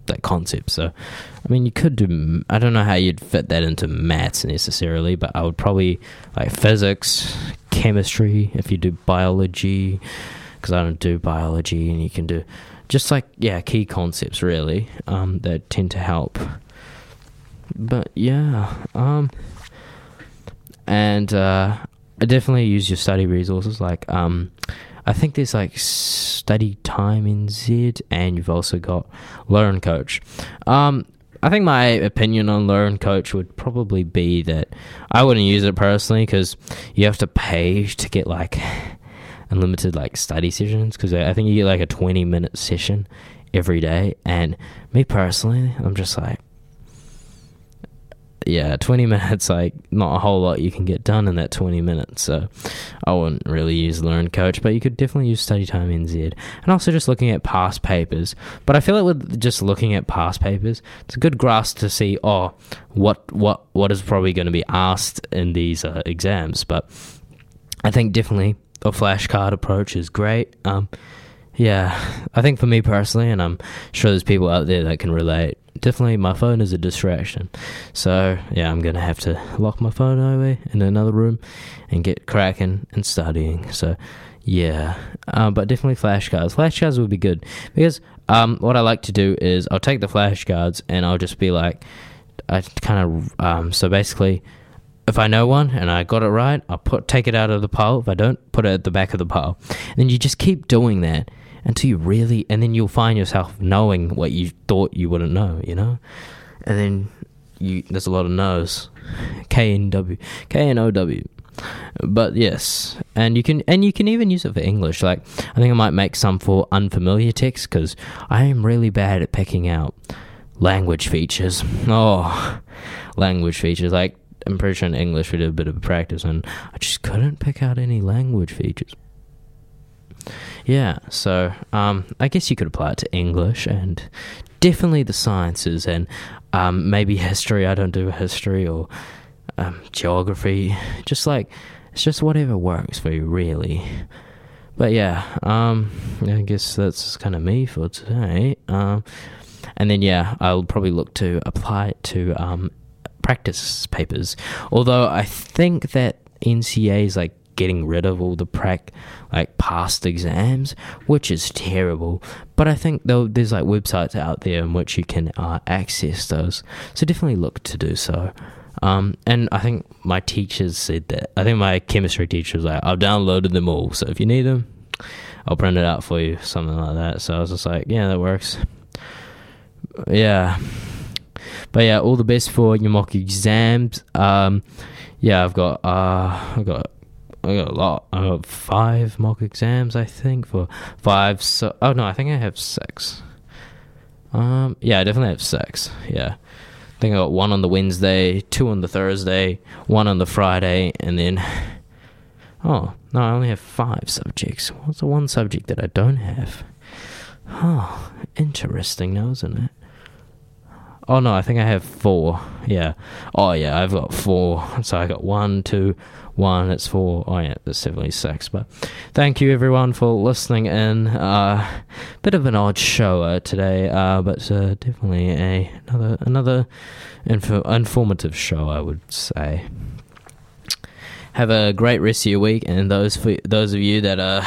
that concept. So, I mean, you could do. I don't know how you'd fit that into maths necessarily, but I would probably like physics, chemistry. If you do biology, because I don't do biology, and you can do just like yeah, key concepts really um, that tend to help. But yeah, um, and uh, I definitely use your study resources. Like, um, I think there's like study time in Z, and you've also got Learn Coach. Um, I think my opinion on Learn Coach would probably be that I wouldn't use it personally because you have to pay to get like unlimited like study sessions. Because I think you get like a 20 minute session every day, and me personally, I'm just like yeah, 20 (laughs) minutes, like, not a whole lot you can get done in that 20 minutes. So I wouldn't really use Learn Coach, but you could definitely use Study Time NZ. And also just looking at past papers. But I feel like with just looking at past papers, it's a good grasp to see, oh, what, what, what is probably going to be asked in these uh, exams. But I think definitely a flashcard approach is great. Um, yeah, I think for me personally, and I'm sure there's people out there that can relate, definitely my phone is a distraction. So, yeah, I'm to have to lock my phone away in another room and get cracking and studying. So, yeah, uh, but definitely flashcards. Flashcards would be good because um, what I like to do is I'll take the flashcards and I'll just be like, I kind of, um, so basically, if I know one and I got it right, I'll put take it out of the pile. If I don't, put it at the back of the pile. And you just keep doing that until you really, and then you'll find yourself knowing what you thought you wouldn't know, you know? And then you, there's a lot of no's. K and W. K and O W. But yes, and you can and you can even use it for English. Like I think I might make some for unfamiliar text because I am really bad at picking out language features. Oh, language features. Like I'm pretty sure in English we did a bit of practice, and I just couldn't pick out any language features. Yeah, so um, I guess you could apply it to English and definitely the sciences and um, maybe history. I don't do history or um, geography. Just like it's just whatever works for you, really. But yeah, um, I guess that's kind of me for today. Um, and then yeah, I'll probably look to apply it to um, practice papers. Although I think that NCEA is like getting rid of all the prac like past exams, which is terrible. But I think though there's like websites out there in which you can uh, access those, so definitely look to do so. Um, and I think my teachers said that. I think my chemistry teacher was like, "I've downloaded them all, so if you need them, I'll print it out for you," something like that. So I was just like, "Yeah, that works." Yeah. but yeah, all the best for your mock exams. Um, yeah, I've got uh, I've got I got a lot. I got five mock exams, I think, for five. So, oh no, I think I have six. Um, yeah, I definitely have six. Yeah, I think I got one on the Wednesday, two on the Thursday, one on the Friday, and then. (laughs) Oh no, I only have five subjects. What's the one subject that I don't have? Oh, interesting, now, isn't it? Oh no, I think I have four. Yeah. Oh yeah, I've got four. So I got one, two, one. It's four. Oh yeah, that's definitely six. But thank you everyone for listening in. Uh, bit of an odd show uh, today, uh, but uh, definitely a another another info- informative show, I would say. Have a great rest of your week, and those for those of you that are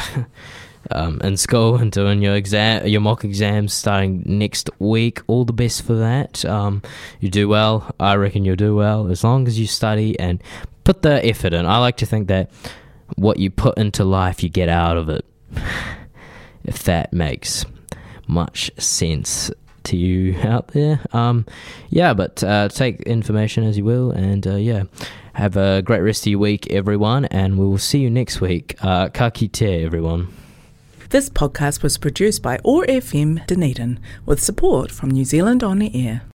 (laughs) um, in school and doing your exam, your mock exams starting next week, all the best for that. Um, you do well. I reckon you'll do well as long as you study and put the effort in. I like to think that what you put into life, you get out of it. (laughs) If that makes much sense to you out there. Um, yeah, but uh, take information as you will, and uh, yeah, have a great rest of your week, everyone, and we will see you next week. Uh, ka kite, everyone. This podcast was produced by OAR FM Dunedin with support from New Zealand On the Air.